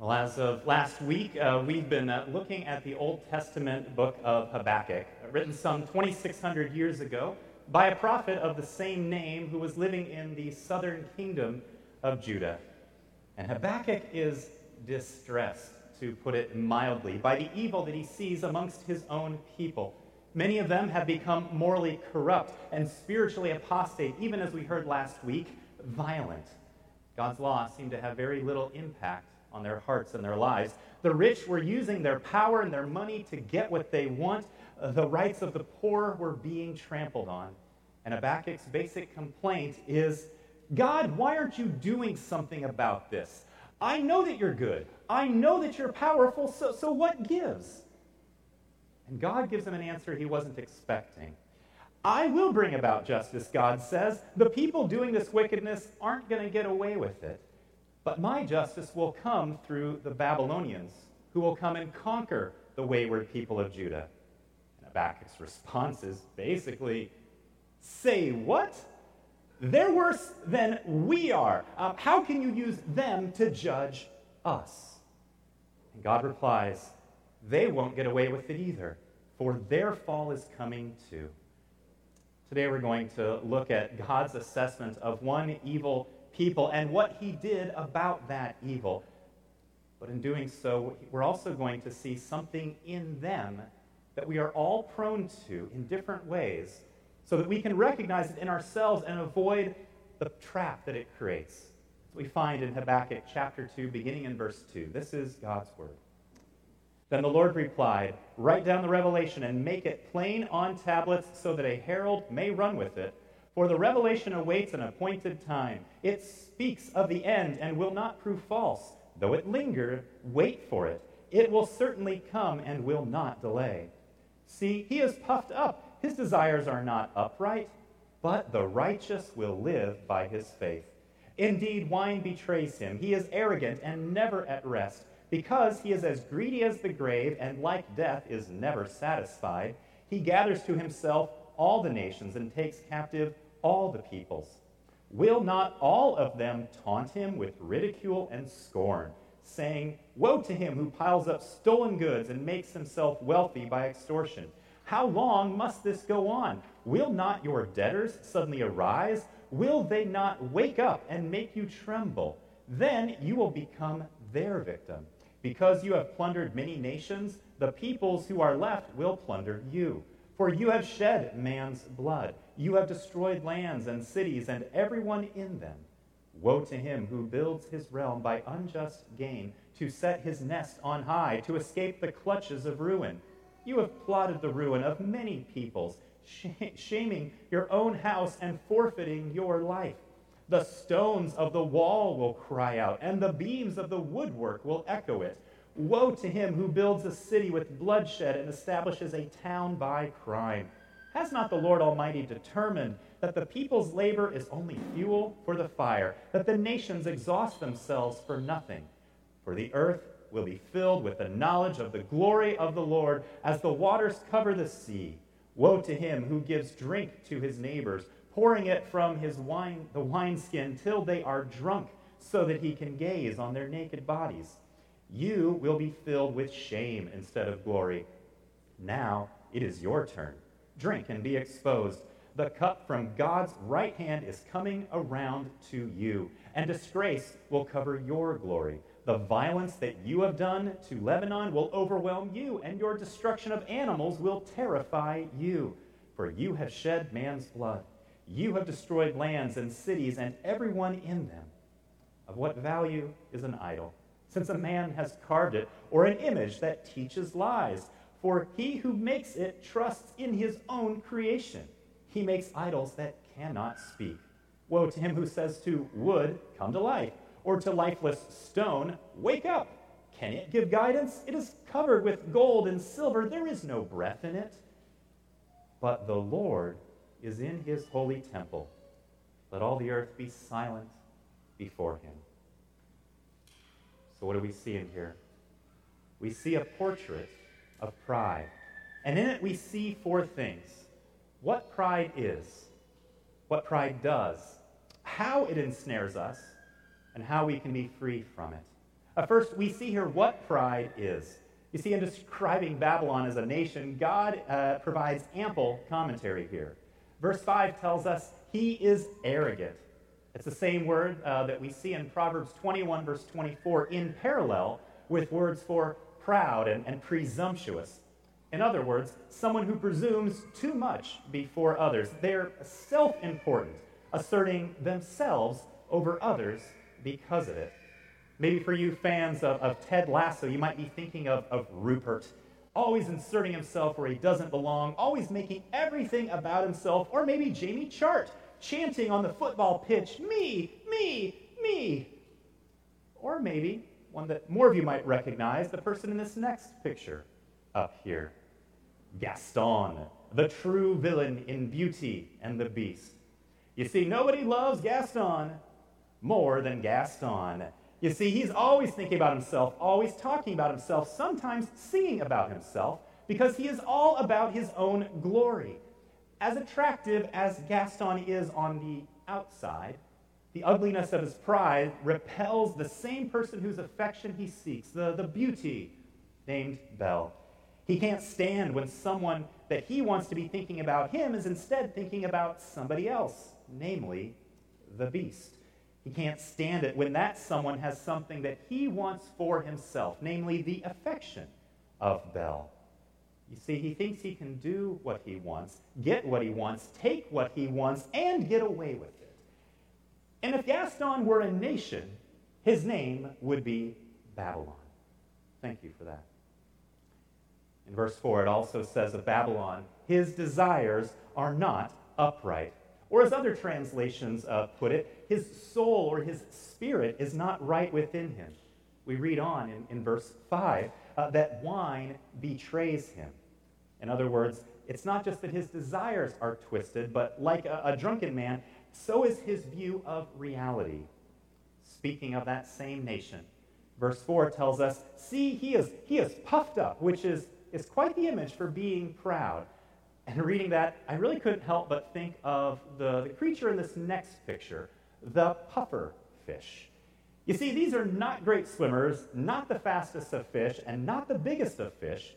Well, as of last week, uh, we've been uh, looking at the Old Testament book of Habakkuk, written some 2,600 years ago by a prophet of the same name who was living in the southern kingdom of Judah. And Habakkuk is distressed, to put it mildly, by the evil that he sees amongst his own people. Many of them have become morally corrupt and spiritually apostate, even as we heard last week, violent. God's law seemed to have very little impact on their hearts and their lives. The rich were using their power and their money to get what they want. The rights of the poor were being trampled on. And Habakkuk's basic complaint is God, why aren't you doing something about this? I know that you're good. I know that you're powerful, so, so what gives? And God gives him an answer he wasn't expecting. I will bring about justice, God says. The people doing this wickedness aren't going to get away with it. But my justice will come through the Babylonians, who will come and conquer the wayward people of Judah. And Habakkuk's response is basically say what? They're worse than we are. Um, how can you use them to judge us? And God replies, They won't get away with it either, for their fall is coming too. Today we're going to look at God's assessment of one evil people and what he did about that evil. But in doing so, we're also going to see something in them that we are all prone to in different ways so that we can recognize it in ourselves and avoid the trap that it creates. We find in Habakkuk chapter 2, beginning in verse 2. This is God's word. Then the Lord replied, Write down the revelation and make it plain on tablets so that a herald may run with it. For the revelation awaits an appointed time. It speaks of the end and will not prove false. Though it linger, wait for it. It will certainly come and will not delay. See, he is puffed up. His desires are not upright, but the righteous will live by his faith. Indeed, wine betrays him. He is arrogant and never at rest. Because he is as greedy as the grave and like death is never satisfied, he gathers to himself all the nations and takes captive all the peoples. Will not all of them taunt him with ridicule and scorn, saying, Woe to him who piles up stolen goods and makes himself wealthy by extortion? How long must this go on? Will not your debtors suddenly arise? Will they not wake up and make you tremble? Then you will become their victim. Because you have plundered many nations, the peoples who are left will plunder you. For you have shed man's blood. You have destroyed lands and cities and everyone in them. Woe to him who builds his realm by unjust gain, to set his nest on high, to escape the clutches of ruin. You have plotted the ruin of many peoples, shaming your own house and forfeiting your life. The stones of the wall will cry out, and the beams of the woodwork will echo it. Woe to him who builds a city with bloodshed and establishes a town by crime. Has not the Lord Almighty determined that the people's labor is only fuel for the fire, that the nations exhaust themselves for nothing? For the earth will be filled with the knowledge of the glory of the Lord as the waters cover the sea. Woe to him who gives drink to his neighbors, pouring it from his wine, the wineskin till they are drunk, so that he can gaze on their naked bodies. You will be filled with shame instead of glory. Now it is your turn. Drink and be exposed. The cup from God's right hand is coming around to you, and disgrace will cover your glory. The violence that you have done to Lebanon will overwhelm you, and your destruction of animals will terrify you. For you have shed man's blood. You have destroyed lands and cities and everyone in them. Of what value is an idol? since a man has carved it, or an image that teaches lies. For he who makes it trusts in his own creation. He makes idols that cannot speak. Woe to him who says to wood, Come to life, or to lifeless stone, Wake up. Can it give guidance? It is covered with gold and silver. There is no breath in it. But the Lord is in his holy temple. Let all the earth be silent before him. So, what do we see in here? We see a portrait of pride. And in it, we see four things what pride is, what pride does, how it ensnares us, and how we can be free from it. Uh, first, we see here what pride is. You see, in describing Babylon as a nation, God uh, provides ample commentary here. Verse 5 tells us he is arrogant. It's the same word uh, that we see in Proverbs 21, verse 24, in parallel with words for proud and, and presumptuous. In other words, someone who presumes too much before others. They're self important, asserting themselves over others because of it. Maybe for you fans of, of Ted Lasso, you might be thinking of, of Rupert, always inserting himself where he doesn't belong, always making everything about himself, or maybe Jamie Tartt, chanting on the football pitch, Me, me, me. Or maybe one that more of you might recognize, the person in this next picture up here Gaston, the true villain in Beauty and the Beast. You see, nobody loves Gaston more than Gaston. You see, he's always thinking about himself, always talking about himself, sometimes singing about himself, because he is all about his own glory. As attractive as Gaston is on the outside, the ugliness of his pride repels the same person whose affection he seeks, the, the beauty named Belle. He can't stand when someone that he wants to be thinking about him is instead thinking about somebody else, namely the beast. He can't stand it when that someone has something that he wants for himself, namely the affection of Belle. You see, he thinks he can do what he wants, get what he wants, take what he wants, and get away with it. And if Gaston were a nation, his name would be Babylon. Thank you for that. In verse 4, it also says of Babylon, his desires are not upright. Or, as other translations uh, put it, his soul or his spirit is not right within him. We read on in, in verse 5 uh, that wine betrays him. In other words, it's not just that his desires are twisted, but like a, a drunken man, so is his view of reality. Speaking of that same nation, verse 4 tells us, See, he is, he is puffed up, which is is quite the image for being proud. And reading that, I really couldn't help but think of the, the creature in this next picture, the puffer fish. You see, these are not great swimmers, not the fastest of fish, and not the biggest of fish,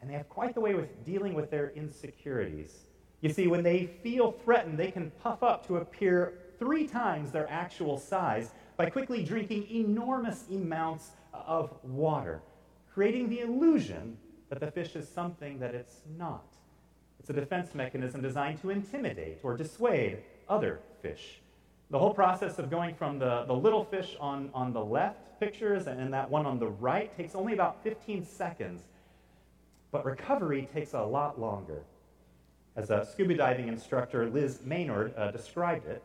and they have quite the way with dealing with their insecurities. You see, when they feel threatened, they can puff up to appear three times their actual size by quickly drinking enormous amounts of water, creating the illusion that the fish is something that it's not. It's a defense mechanism designed to intimidate or dissuade other fish. The whole process of going from the, the little fish on, on the left pictures and that one on the right takes only about 15 seconds, but recovery takes a lot longer. As a scuba diving instructor, Liz Maynard, uh, described it,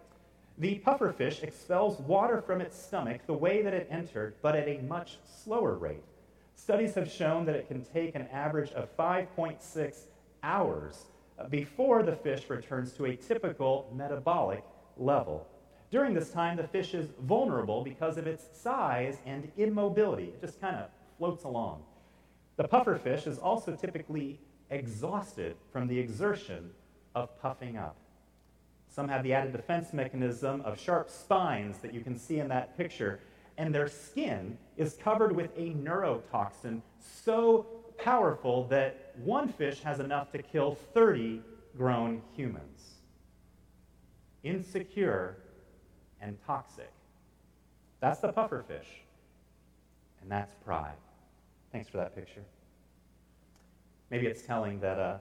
the pufferfish expels water from its stomach the way that it entered, but at a much slower rate. Studies have shown that it can take an average of 5.6 hours before the fish returns to a typical metabolic level. During this time, the fish is vulnerable because of its size and immobility. It just kind of floats along. The pufferfish is also typically exhausted from the exertion of puffing up. Some have the added defense mechanism of sharp spines that you can see in that picture and their skin is covered with a neurotoxin so powerful that one fish has enough to kill 30 grown humans. Insecure and toxic. That's the pufferfish. And that's pride. Thanks for that picture. Maybe it's telling that uh,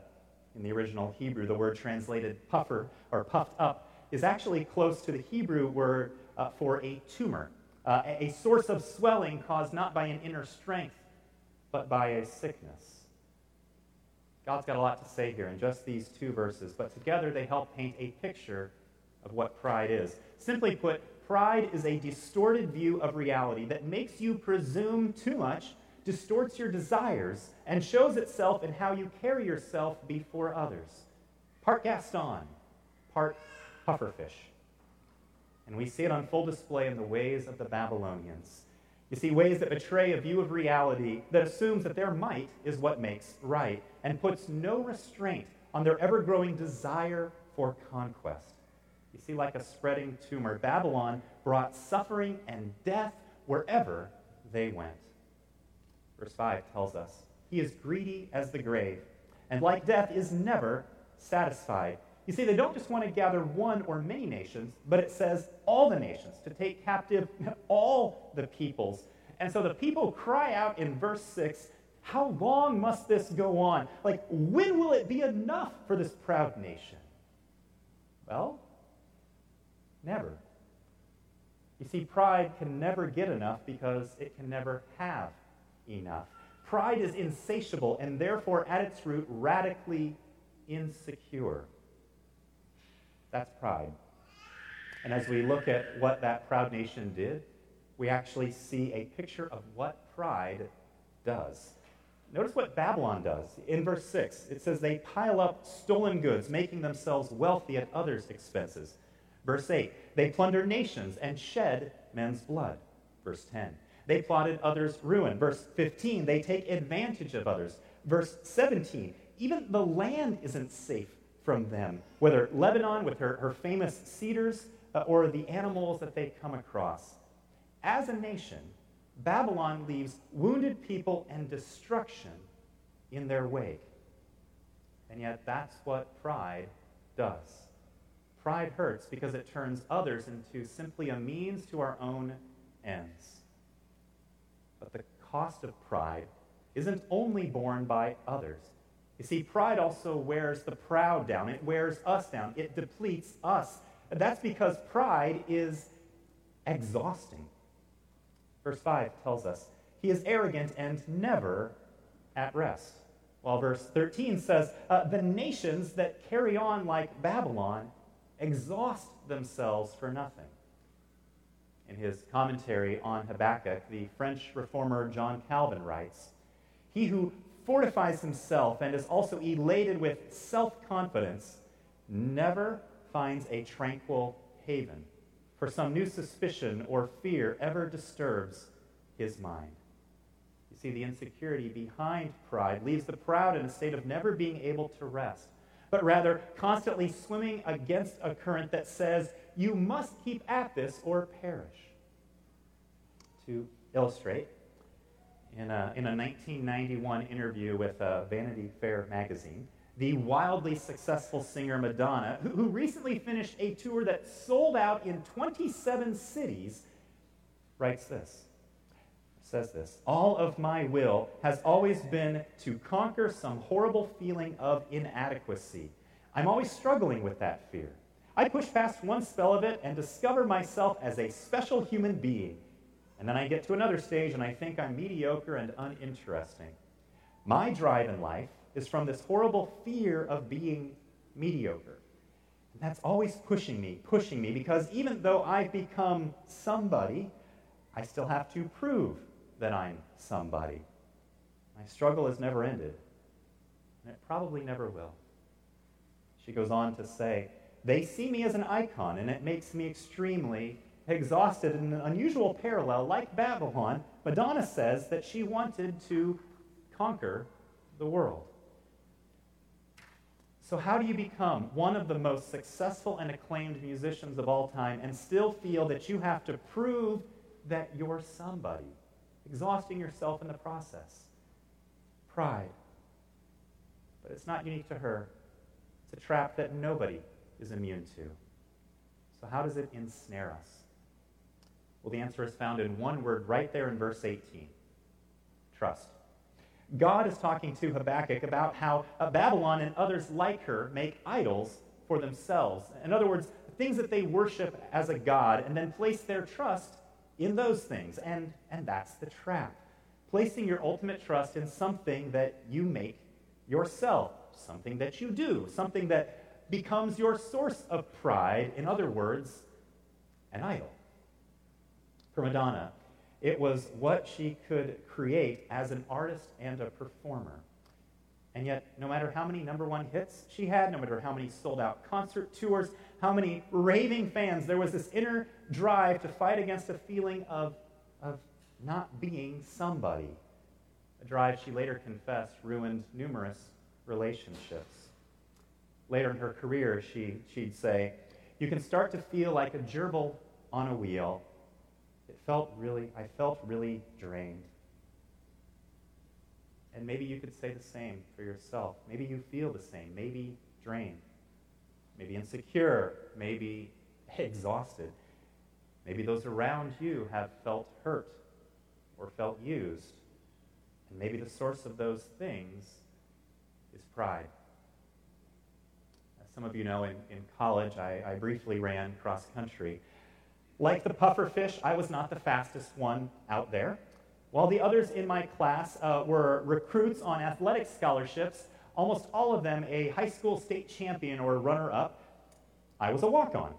in the original Hebrew, the word translated puffer or puffed up is actually close to the Hebrew word uh, for a tumor uh, a source of swelling caused not by an inner strength, but by a sickness. God's got a lot to say here in just these two verses, but together they help paint a picture of what pride is. Simply put, pride is a distorted view of reality that makes you presume too much, distorts your desires, and shows itself in how you carry yourself before others. Part Gaston, part pufferfish. And we see it on full display in the ways of the Babylonians. You see, ways that betray a view of reality that assumes that their might is what makes right and puts no restraint on their ever growing desire for conquest. You see, like a spreading tumor, Babylon brought suffering and death wherever they went. Verse 5 tells us, He is greedy as the grave, and like death is never satisfied. You see, they don't just want to gather one or many nations, but it says all the nations, to take captive all the peoples. And so the people cry out in verse 6 How long must this go on? Like, when will it be enough for this proud nation? Well, never. You see, pride can never get enough because it can never have enough. Pride is insatiable and therefore, at its root, radically insecure. That's pride. And as we look at what that proud nation did, we actually see a picture of what pride does. Notice what Babylon does. In verse 6, it says they pile up stolen goods, making themselves wealthy at others' expenses. Verse 8, they plunder nations and shed men's blood. Verse 10, they plotted others' ruin. Verse 15, they take advantage of others. Verse 17, even the land isn't safe from them, whether Lebanon with her, her famous cedars uh, or the animals that they come across. As a nation, Babylon leaves wounded people and destruction in their wake. And yet, that's what pride does. Pride hurts because it turns others into simply a means to our own ends. But the cost of pride isn't only borne by others. You see, pride also wears the proud down, it wears us down, it depletes us. That's because pride is exhausting. Verse 5 tells us, He is arrogant and never at rest. While verse 13 says, uh, The nations that carry on like Babylon exhaust themselves for nothing. In his commentary on Habakkuk, the French reformer John Calvin writes, He who fortifies himself and is also elated with self confidence never finds a tranquil haven for some new suspicion or fear ever disturbs his mind. You see, the insecurity behind pride leaves the proud in a state of never being able to rest, but rather constantly swimming against a current that says, you must keep at this or perish. To illustrate, in a, in a 1991 interview with uh, Vanity Fair magazine, the wildly successful singer Madonna, who, who recently finished a tour that sold out in 27 cities, writes this. Says this All of my will has always been to conquer some horrible feeling of inadequacy. I'm always struggling with that fear. I push past one spell of it and discover myself as a special human being. And then I get to another stage and I think I'm mediocre and uninteresting. My drive in life is from this horrible fear of being mediocre. And that's always pushing me, pushing me, because even though I've become somebody, I still have to prove that I'm somebody. My struggle has never ended, and it probably never will. She goes on to say, They see me as an icon, and it makes me extremely exhausted. In an unusual parallel, like Babylon, Madonna says that she wanted to conquer the world. So, how do you become one of the most successful and acclaimed musicians of all time and still feel that you have to prove that you're somebody, exhausting yourself in the process? Pride. But it's not unique to her, it's a trap that nobody is immune to. So, how does it ensnare us? Well, the answer is found in one word right there in verse 18 trust. God is talking to Habakkuk about how Babylon and others like her make idols for themselves. In other words, things that they worship as a god and then place their trust in those things. And, and that's the trap. Placing your ultimate trust in something that you make yourself, something that you do, something that becomes your source of pride. In other words, an idol. For Madonna, it was what she could create as an artist and a performer. And yet, no matter how many number one hits she had, no matter how many sold out concert tours, how many raving fans, there was this inner drive to fight against a feeling of, of not being somebody. A drive she later confessed ruined numerous relationships. Later in her career, she, she'd say, You can start to feel like a gerbil on a wheel It felt really, I felt really drained. And maybe you could say the same for yourself. Maybe you feel the same. Maybe drained. Maybe insecure. Maybe exhausted. Maybe those around you have felt hurt or felt used. And maybe the source of those things is pride. Some of you know, in, in college, I, I briefly ran cross country. Like the puffer fish, I was not the fastest one out there. While the others in my class uh, were recruits on athletic scholarships, almost all of them a high school state champion or runner up, I was a walk on.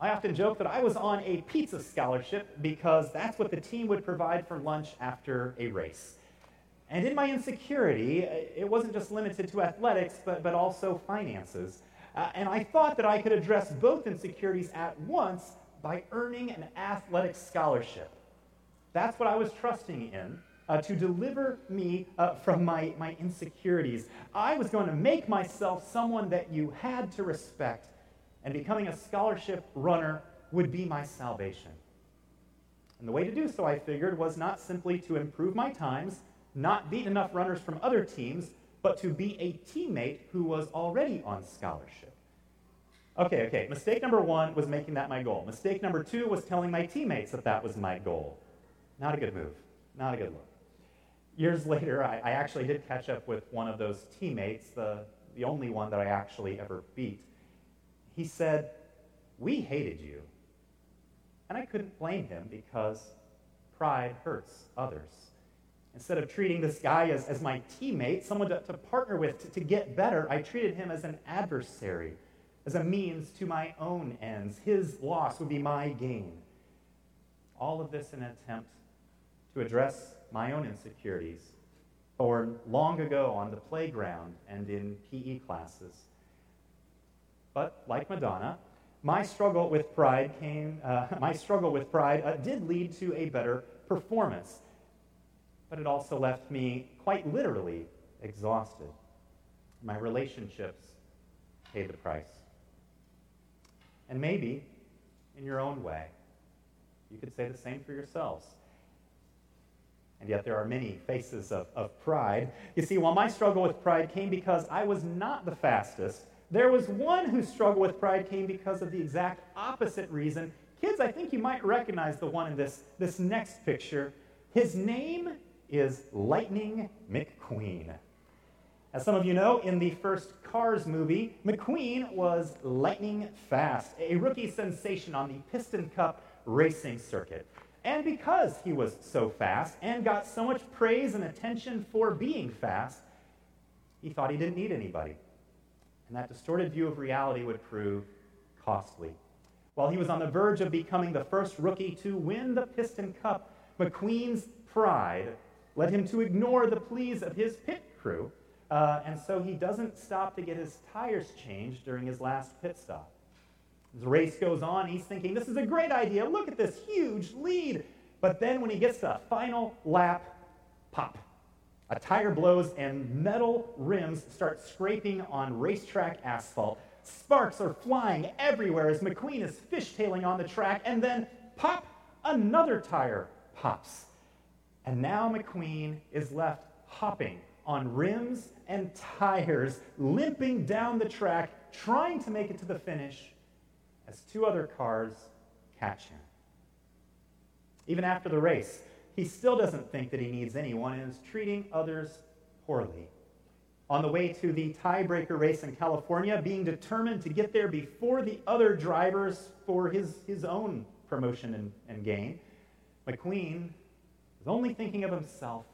I often joke that I was on a pizza scholarship because that's what the team would provide for lunch after a race. And in my insecurity, it wasn't just limited to athletics, but, but also finances. Uh, and I thought that I could address both insecurities at once by earning an athletic scholarship. That's what I was trusting in uh, to deliver me uh, from my, my insecurities. I was going to make myself someone that you had to respect, and becoming a scholarship runner would be my salvation. And the way to do so, I figured, was not simply to improve my times, not beat enough runners from other teams, but to be a teammate who was already on scholarship. Okay, okay. Mistake number one was making that my goal. Mistake number two was telling my teammates that that was my goal. Not a good move. Not a good look. Years later, I, I actually did catch up with one of those teammates, the, the only one that I actually ever beat. He said, We hated you. And I couldn't blame him because pride hurts others. Instead of treating this guy as, as my teammate, someone to, to partner with to, to get better, I treated him as an adversary, as a means to my own ends. His loss would be my gain. All of this in an attempt to address my own insecurities, or long ago on the playground and in PE classes. But like Madonna, my struggle with pride came. Uh, my struggle with pride uh, did lead to a better performance, but it also left me quite literally exhausted. My relationships paid the price. And maybe, in your own way, you could say the same for yourselves and yet there are many faces of, of pride. You see, while my struggle with pride came because I was not the fastest, there was one whose struggle with pride came because of the exact opposite reason. Kids, I think you might recognize the one in this, this next picture. His name is Lightning McQueen. As some of you know, in the first Cars movie, McQueen was lightning fast, a rookie sensation on the Piston Cup racing circuit. And because he was so fast and got so much praise and attention for being fast, he thought he didn't need anybody. And that distorted view of reality would prove costly. While he was on the verge of becoming the first rookie to win the Piston Cup, McQueen's pride led him to ignore the pleas of his pit crew, uh, and so he doesn't stop to get his tires changed during his last pit stop. As the race goes on, he's thinking, this is a great idea. Look at this huge lead. But then when he gets to the final lap, pop. A tire blows and metal rims start scraping on racetrack asphalt. Sparks are flying everywhere as McQueen is fishtailing on the track, and then pop, another tire pops. And now McQueen is left hopping on rims and tires, limping down the track, trying to make it to the finish as two other cars catch him. Even after the race, he still doesn't think that he needs anyone and is treating others poorly. On the way to the tiebreaker race in California, being determined to get there before the other drivers for his, his own promotion and, and gain, McQueen is only thinking of himself.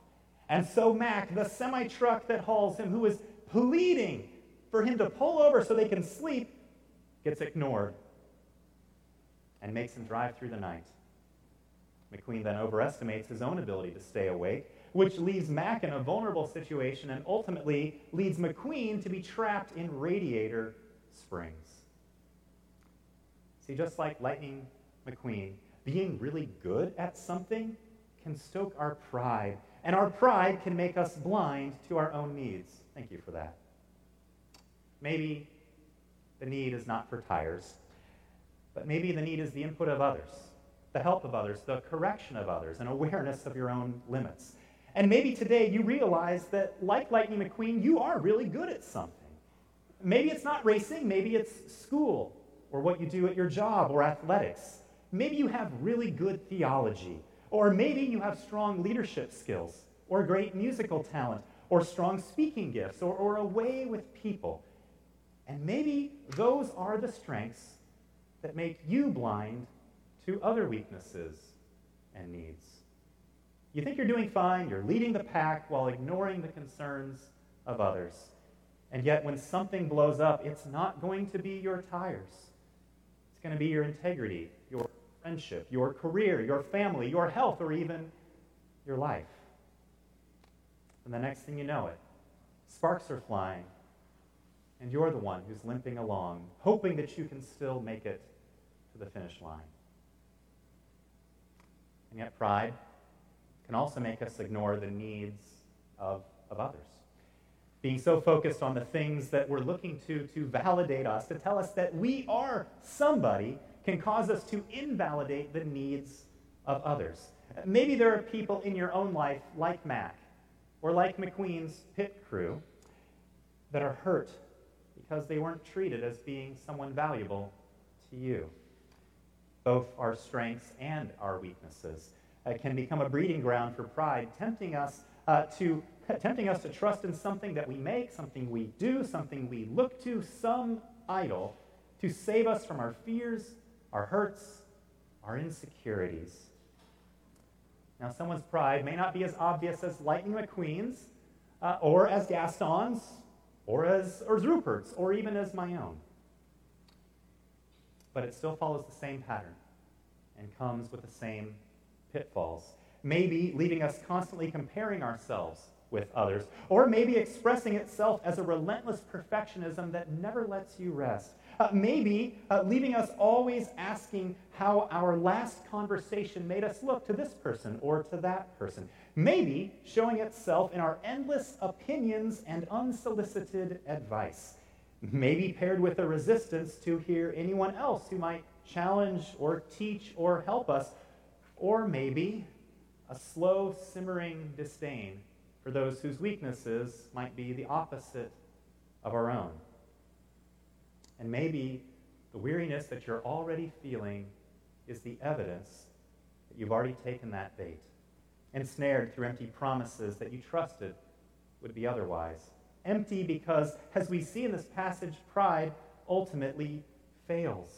And so Mack, the semi truck that hauls him, who is pleading for him to pull over so they can sleep, gets ignored and makes him drive through the night. McQueen then overestimates his own ability to stay awake, which leaves Mack in a vulnerable situation and ultimately leads McQueen to be trapped in Radiator Springs. See, just like Lightning McQueen, being really good at something can stoke our pride, and our pride can make us blind to our own needs. Thank you for that. Maybe the need is not for tires but maybe the need is the input of others. the help of others, the correction of others, and awareness of your own limits. And maybe today you realize that, like Lightning McQueen, you are really good at something. Maybe it's not racing, maybe it's school, or what you do at your job, or athletics. Maybe you have really good theology, or maybe you have strong leadership skills, or great musical talent, or strong speaking gifts, or, or a way with people. And maybe those are the strengths that make you blind to other weaknesses and needs. You think you're doing fine, you're leading the pack while ignoring the concerns of others. And yet, when something blows up, it's not going to be your tires. It's going to be your integrity, friendship, your career, your family, your health, or even your life. And the next thing you know it, sparks are flying, and you're the one who's limping along, hoping that you can still make it to the finish line. And yet, pride can also make us ignore the needs of, of others. Being so focused on the things that we're looking to to validate us, to tell us that we are somebody, can cause us to invalidate the needs of others. Maybe there are people in your own life, like Mack, or like McQueen's pit crew, that are hurt because they weren't treated as being someone valuable to you. Both our strengths and our weaknesses uh, can become a breeding ground for pride, tempting us uh, to tempting us to trust in something that we make, something we do, something we look to, some idol, to save us from our fears, our hurts, our insecurities. Now, someone's pride may not be as obvious as Lightning McQueen's, uh, or as Gaston's, or as, or as Rupert's, or even as my own. But it still follows the same pattern and comes with the same pitfalls. Maybe leaving us constantly comparing ourselves with others, or maybe expressing itself as a relentless perfectionism that never lets you rest. Uh, maybe uh, leaving us always asking how our last conversation made us look to this person or to that person. Maybe showing itself in our endless opinions and unsolicited advice. Maybe paired with a resistance to hear anyone else who might challenge or teach or help us. Or maybe a slow, simmering disdain for those whose weaknesses might be the opposite of our own. And maybe the weariness that you're already feeling is the evidence that you've already taken that bait, ensnared through empty promises that you trusted would be otherwise. Empty because, as we see in this passage, pride ultimately fails.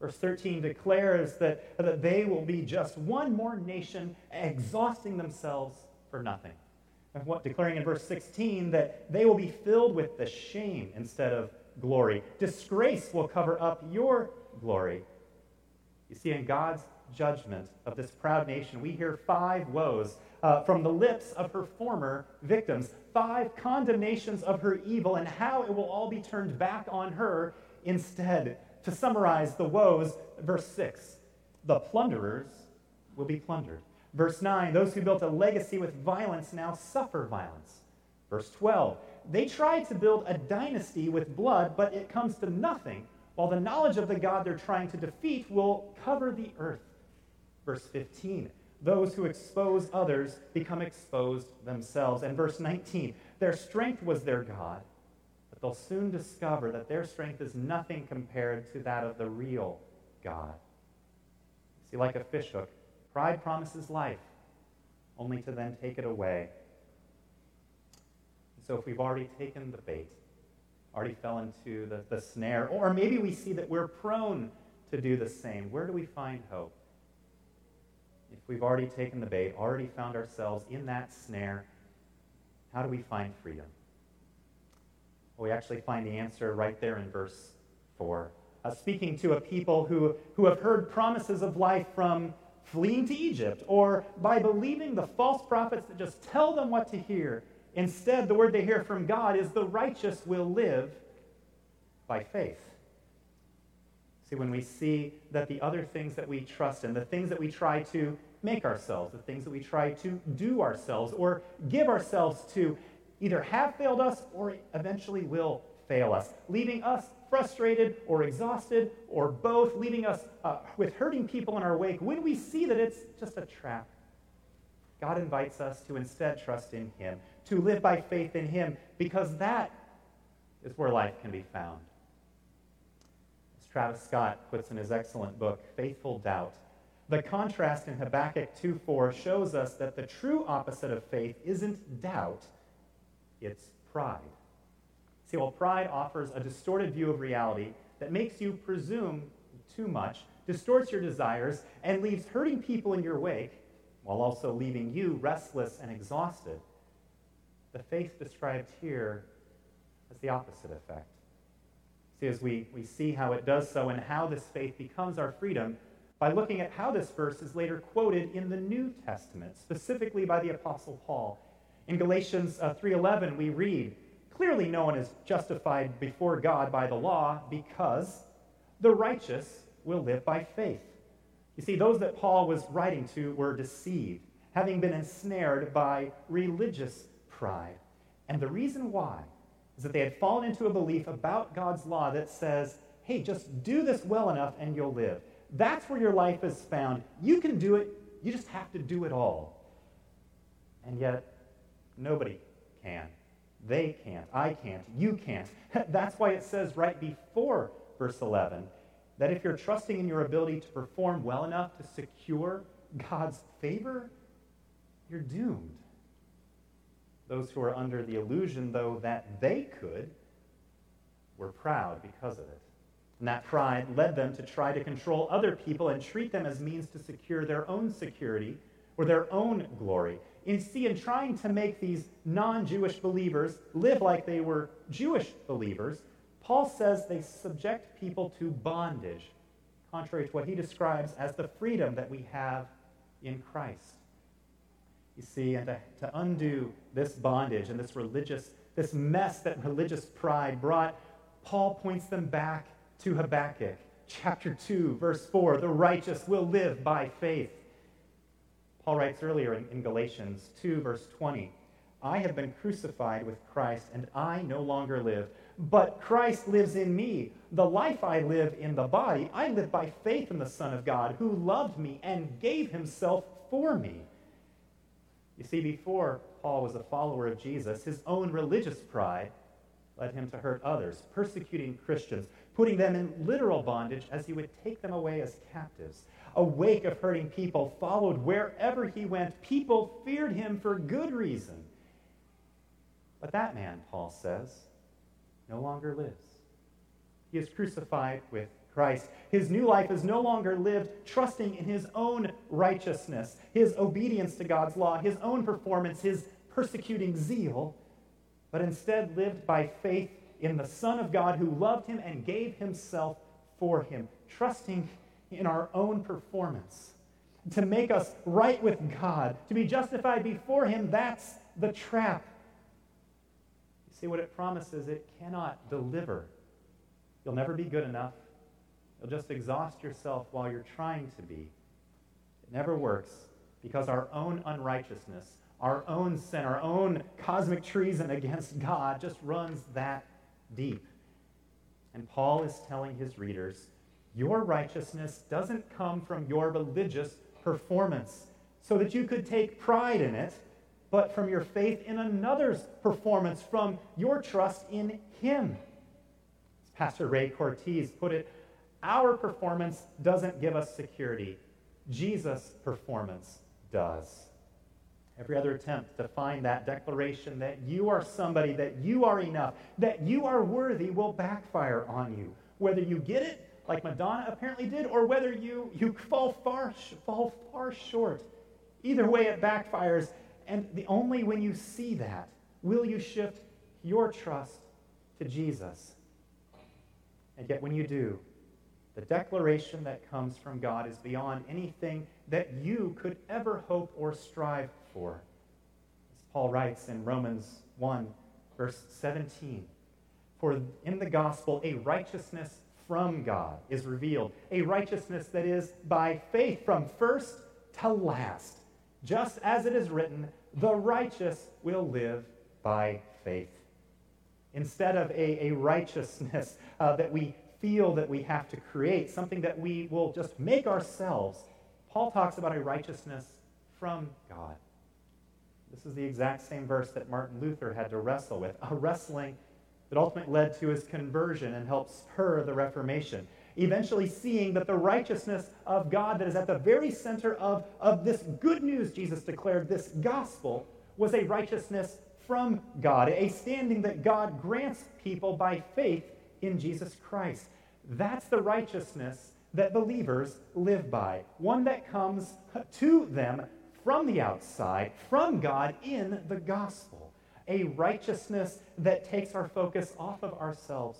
Verse 13 declares that, that they will be just one more nation exhausting themselves for nothing of what declaring in verse 16 that they will be filled with the shame instead of glory. Disgrace will cover up your glory. You see, in God's judgment of this proud nation, we hear five woes uh, from the lips of her former victims, five condemnations of her evil, and how it will all be turned back on her instead. To summarize the woes, verse 6 the plunderers will be plundered. Verse 9, those who built a legacy with violence now suffer violence. Verse 12, they try to build a dynasty with blood, but it comes to nothing, while the knowledge of the God they're trying to defeat will cover the earth. Verse 15, those who expose others become exposed themselves. And verse 19, their strength was their God, but they'll soon discover that their strength is nothing compared to that of the real God. See, like a fishhook, Pride promises life, only to then take it away. So if we've already taken the bait, already fell into the, the snare, or maybe we see that we're prone to do the same, where do we find hope? If we've already taken the bait, already found ourselves in that snare, how do we find freedom? Well, we actually find the answer right there in verse 4. Uh, speaking to a people who, who have heard promises of life from fleeing to Egypt, or by believing the false prophets that just tell them what to hear. Instead, the word they hear from God is the righteous will live by faith. See, when we see that the other things that we trust in, the things that we try to make ourselves, the things that we try to do ourselves or give ourselves to, either have failed us or eventually will fail us, leaving us frustrated or exhausted or both, leaving us uh, with hurting people in our wake when we see that it's just a trap. God invites us to instead trust in Him, to live by faith in Him, because that is where life can be found. As Travis Scott puts in his excellent book, Faithful Doubt, the contrast in Habakkuk 2:4 shows us that the true opposite of faith isn't doubt, it's pride. See, while pride offers a distorted view of reality that makes you presume too much, distorts your desires, and leaves hurting people in your wake, while also leaving you restless and exhausted, the faith described here has the opposite effect. See, as we, we see how it does so and how this faith becomes our freedom by looking at how this verse is later quoted in the New Testament, specifically by the Apostle Paul. In Galatians uh, 3:11, we read, Clearly, no one is justified before God by the law because the righteous will live by faith. You see, those that Paul was writing to were deceived, having been ensnared by religious pride. And the reason why is that they had fallen into a belief about God's law that says, hey, just do this well enough and you'll live. That's where your life is found. You can do it, you just have to do it all. And yet, nobody can. They can't. I can't. You can't. That's why it says right before verse 11 that if you're trusting in your ability to perform well enough to secure God's favor, you're doomed. Those who are under the illusion, though, that they could, were proud because of it. And that pride led them to try to control other people and treat them as means to secure their own security or their own glory in see in trying to make these non-Jewish believers live like they were Jewish believers, Paul says they subject people to bondage, contrary to what he describes as the freedom that we have in Christ. You see, and to, to undo this bondage and this religious, this mess that religious pride brought, Paul points them back to Habakkuk, chapter 2, verse 4. The righteous will live by faith. Paul writes earlier in, in, Galatians 2, verse 20 I have been crucified with Christ, and I no longer live, but Christ lives in me. The life I live in the body, I live by faith in the Son of God, who loved me and gave himself for me. You see, before Paul was a follower of Jesus, his own religious pride led him to hurt others, persecuting Christians, putting them in literal bondage as he would take them away as captives a wake of hurting people followed wherever he went. People feared him for good reason. But that man, Paul says, no longer lives. He is crucified with Christ. His new life is no longer lived trusting in his own righteousness, his obedience to God's law, his own performance, his persecuting zeal, but instead lived by faith in the Son of God who loved him and gave himself for him, trusting in our own performance to make us right with God, to be justified before Him. That's the trap. You see what it promises? It cannot deliver. You'll never be good enough. You'll just exhaust yourself while you're trying to be. It never works because our own unrighteousness, our own sin, our own cosmic treason against God just runs that deep. And Paul is telling his readers your righteousness doesn't come from your religious performance so that you could take pride in it, but from your faith in another's performance, from your trust in Him. As Pastor Ray Cortez put it, our performance doesn't give us security, Jesus' performance does. Every other attempt to find that declaration that you are somebody, that you are enough, that you are worthy will backfire on you. Whether you get it like Madonna apparently did, or whether you, you fall, far, fall far short. Either way, it backfires. And the only when you see that will you shift your trust to Jesus. And yet, when you do, the declaration that comes from God is beyond anything that you could ever hope or strive for. As Paul writes in Romans 1, verse 17 For in the gospel, a righteousness from God is revealed, a righteousness that is by faith from first to last. Just as it is written, the righteous will live by faith. instead of a, a righteousness uh, that we feel that we have to create, something that we will just make ourselves. Paul talks about a righteousness from God. This is the exact same verse that Martin Luther had to wrestle with, a wrestling that ultimately led to his conversion and helped spur the Reformation. Eventually, seeing that the righteousness of God that is at the very center of, of this good news Jesus declared, this gospel, was a righteousness from God, a standing that God grants people by faith in Jesus Christ. That's the righteousness that believers live by, one that comes to them from the outside, from God in the gospel. A righteousness that takes our focus off of ourselves,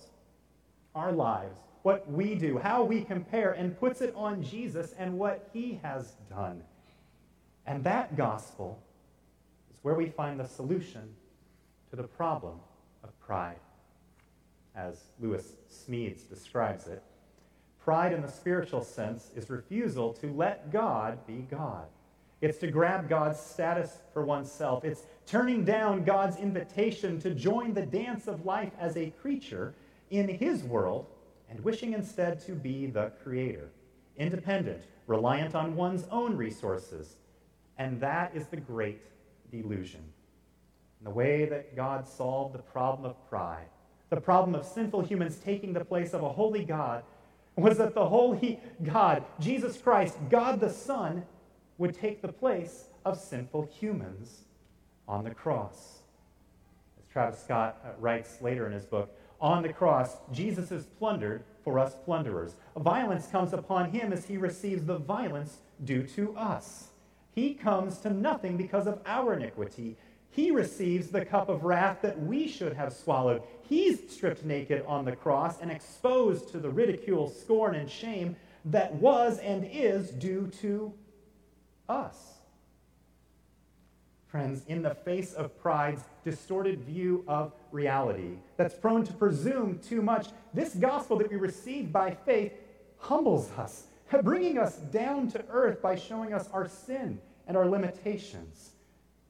our lives, what we do, how we compare, and puts it on Jesus and what he has done. And that gospel is where we find the solution to the problem of pride as Lewis Smedes describes it. Pride in the spiritual sense is refusal to let God be God. It's to grab God's status for oneself. It's turning down God's invitation to join the dance of life as a creature in His world and wishing instead to be the creator, independent, reliant on one's own resources. And that is the great delusion. And the way that God solved the problem of pride the problem of sinful humans taking the place of a holy God was that the holy God, Jesus Christ, God the Son, would take the place of sinful humans on the cross. As Travis Scott uh, writes later in his book, on the cross, Jesus is plundered for us plunderers. Violence comes upon him as he receives the violence due to us. He comes to nothing because of our iniquity. He receives the cup of wrath that we should have swallowed. He's stripped naked on the cross and exposed to the ridicule, scorn, and shame that was and is due to us. Friends, in the face of pride's distorted view of reality that's prone to presume too much, this gospel that we receive by faith humbles us, bringing us down to earth by showing us our sin and our limitations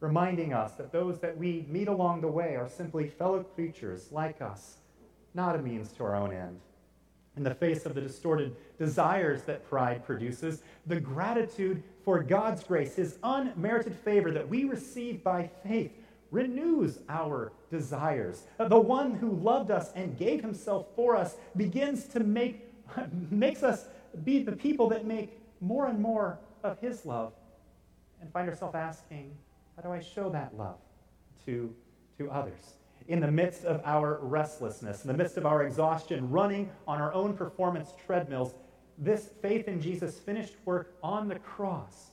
reminding us that those that we meet along the way are simply fellow creatures like us, not a means to our own end. In the face of the distorted desires that pride produces, the gratitude for God's grace, His unmerited favor that we receive by faith, renews our desires. The one who loved us and gave Himself for us begins to make makes us be the people that make more and more of His love and find ourselves asking, how do I show that love to, to others? In the midst of our restlessness, in the midst of our exhaustion, running on our own performance treadmills, this faith in Jesus' finished work on the cross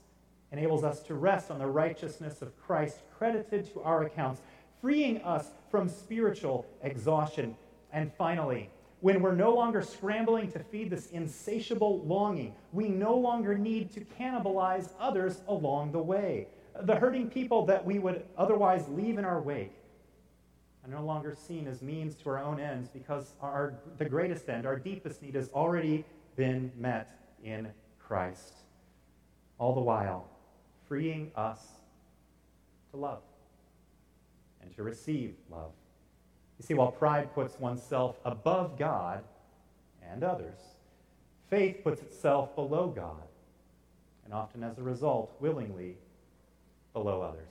enables us to rest on the righteousness of Christ credited to our accounts, freeing us from spiritual exhaustion. And finally, when we're no longer scrambling to feed this insatiable longing, we no longer need to cannibalize others along the way the hurting people that we would otherwise leave in our wake are no longer seen as means to our own ends because our, the greatest end, our deepest need, has already been met in Christ. All the while, freeing us to love and to receive love. You see, while pride puts oneself above God and others, faith puts itself below God, and often as a result, willingly below others.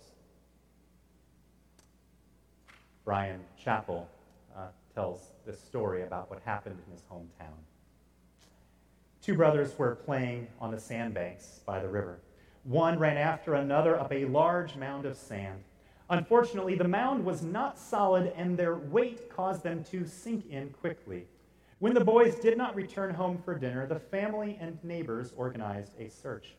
Brian Chapell uh, tells this story about what happened in his hometown. Two brothers were playing on the sandbanks by the river. One ran after another up a large mound of sand. Unfortunately, the mound was not solid and their weight caused them to sink in quickly. When the boys did not return home for dinner, the family and neighbors organized a search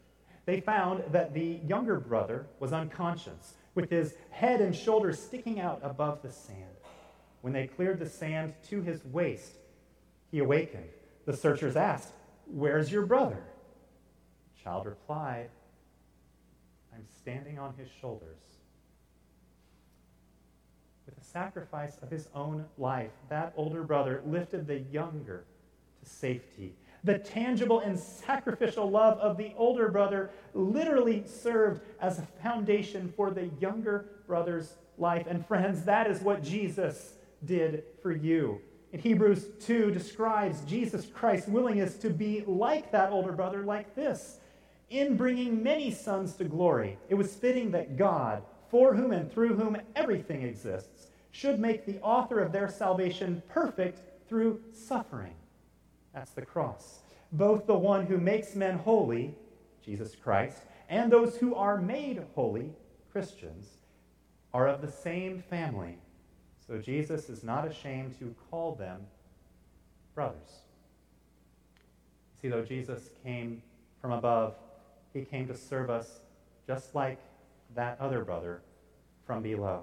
they found that the younger brother was unconscious, with his head and shoulders sticking out above the sand. When they cleared the sand to his waist, he awakened. The searchers asked, Where's your brother? The child replied, I'm standing on his shoulders. With the sacrifice of his own life, that older brother lifted the younger to safety the tangible and sacrificial love of the older brother literally served as a foundation for the younger brother's life. And friends, that is what Jesus did for you. In Hebrews 2 describes Jesus Christ's willingness to be like that older brother, like this. In bringing many sons to glory, it was fitting that God, for whom and through whom everything exists, should make the author of their salvation perfect through suffering. That's the cross. Both the one who makes men holy, Jesus Christ, and those who are made holy, Christians, are of the same family. So Jesus is not ashamed to call them brothers. See, though Jesus came from above, he came to serve us just like that other brother from below,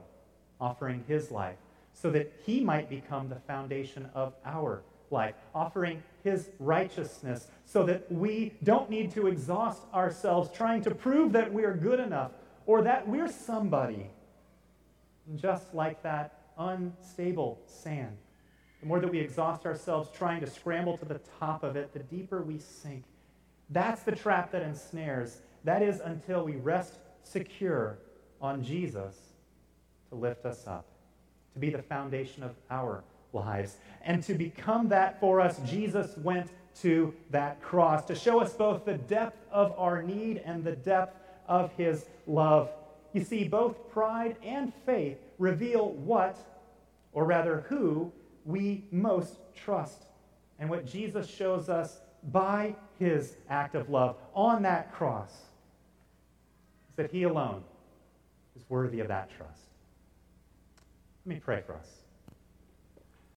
offering his life so that he might become the foundation of our life, offering his righteousness so that we don't need to exhaust ourselves trying to prove that we're good enough or that we're somebody. just like that unstable sand, the more that we exhaust ourselves trying to scramble to the top of it, the deeper we sink. That's the trap that ensnares. That is until we rest secure on Jesus to lift us up, to be the foundation of our lives. And to become that for us, Jesus went to that cross to show us both the depth of our need and the depth of his love. You see, both pride and faith reveal what, or rather who, we most trust. And what Jesus shows us by his act of love on that cross is that he alone is worthy of that trust. Let me pray for us.